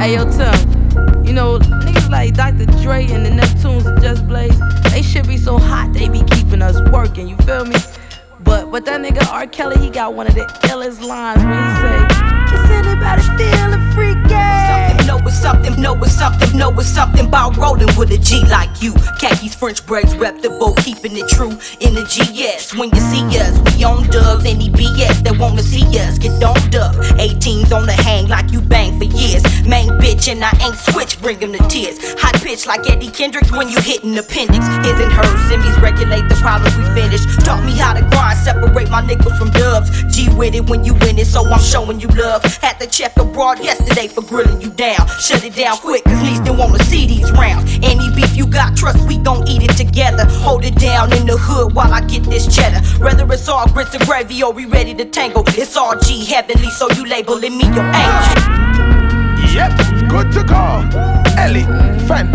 Hey, yo. You know, niggas like Dr. Dre and the Neptunes and Just Blaze, they should be so hot they be keeping us working, you feel me? But but that nigga R. Kelly, he got one of the illest lines when he say, Is anybody feeling freaky? Know it's something, know it's something, know it's something about rolling with a G like you. Khakis, French braids, reputable, keeping it true in the GS. When you see us, we on dubs, any BS that wanna see us get domed up. 18s on the hang like you bang for years. Main bitch, and I ain't switch, bring them to tears. Hot pitch like Eddie Kendricks when you hit an appendix. His and hers, semis regulate the problems we finish. Taught me how to grind, separate my niggas from dubs. G with it when you win it, so I'm showing you love. Had to check abroad yesterday for grilling you down. Shut it down quick, cause least they wanna see these rounds. Any beef you got, trust we gon' eat it together. Hold it down in the hood while I get this cheddar. Whether it's all grits and gravy or we ready to tangle, it's all G heavenly, so you labeling me your angel.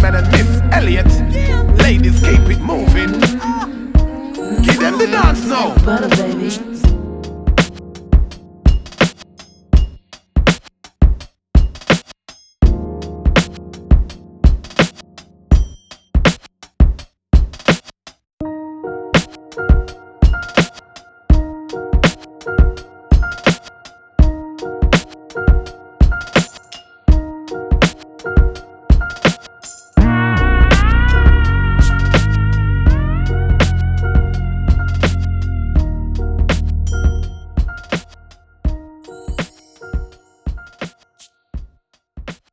Fatman and Missy Elliott. Ladies, keep it moving. Give them the dance now. Butter, baby.